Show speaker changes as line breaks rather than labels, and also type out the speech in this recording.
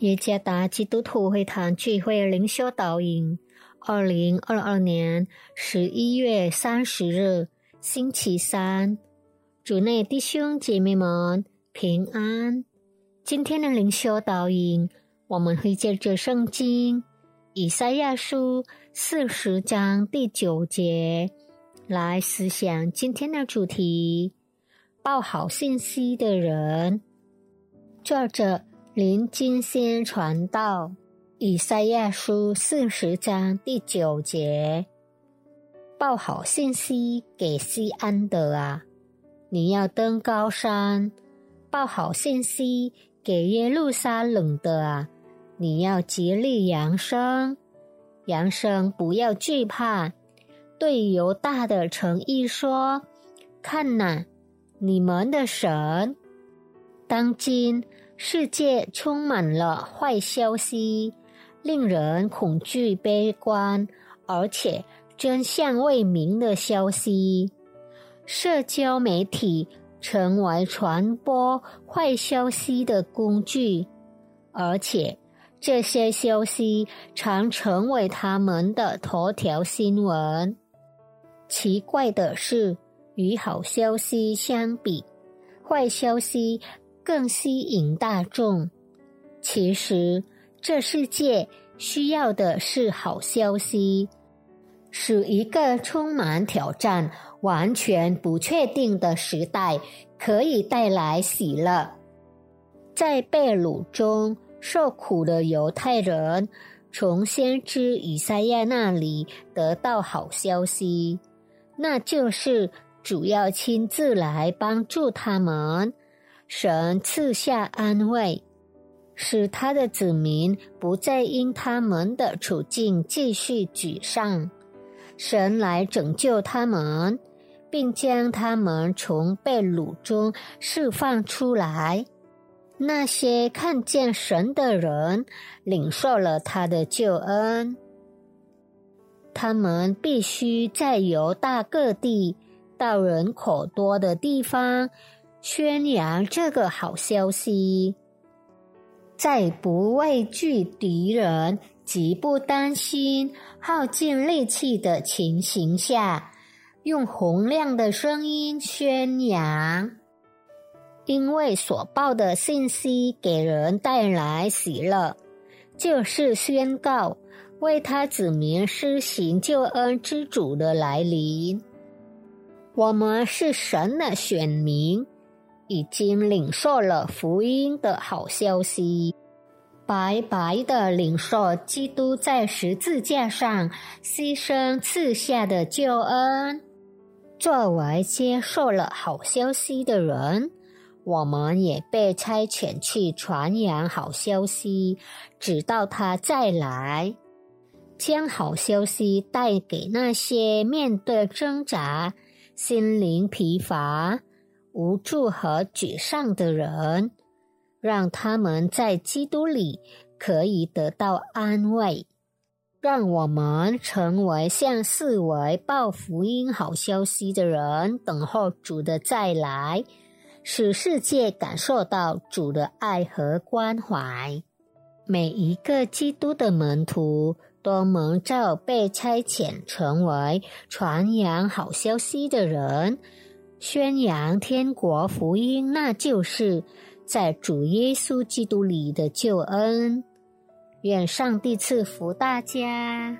耶加达基督徒会堂聚会灵修导引，二零二二年十一月三十日，星期三，主内弟兄姐妹们平安。今天的灵修导引，我们会借着圣经以赛亚书四十章第九节来思想今天的主题：报好信息的人。作者。林金仙传道，以赛亚书四十章第九节：报好信息给西安的啊，你要登高山；报好信息给耶路撒冷的啊，你要竭力扬声，扬声不要惧怕。对犹大的诚意说：看呐，你们的神，当今。世界充满了坏消息，令人恐惧、悲观，而且真相未明的消息。社交媒体成为传播坏消息的工具，而且这些消息常成为他们的头条新闻。奇怪的是，与好消息相比，坏消息。更吸引大众。其实，这世界需要的是好消息，使一个充满挑战、完全不确定的时代可以带来喜乐。在被掳中受苦的犹太人，从先知以赛亚那里得到好消息，那就是主要亲自来帮助他们。神赐下安慰，使他的子民不再因他们的处境继续沮丧。神来拯救他们，并将他们从被掳中释放出来。那些看见神的人，领受了他的救恩。他们必须在犹大各地到人口多的地方。宣扬这个好消息，在不畏惧敌人、极不担心耗尽力气的情形下，用洪亮的声音宣扬，因为所报的信息给人带来喜乐，就是宣告为他子民施行救恩之主的来临。我们是神的选民。已经领受了福音的好消息，白白的领受基督在十字架上牺牲赐下的救恩。作为接受了好消息的人，我们也被差遣去传扬好消息，直到他再来，将好消息带给那些面对挣扎、心灵疲乏。无助和沮丧的人，让他们在基督里可以得到安慰。让我们成为向四维报福音好消息的人，等候主的再来，使世界感受到主的爱和关怀。每一个基督的门徒都蒙召被差遣成为传扬好消息的人。宣扬天国福音，那就是在主耶稣基督里的救恩。愿上帝赐福大家。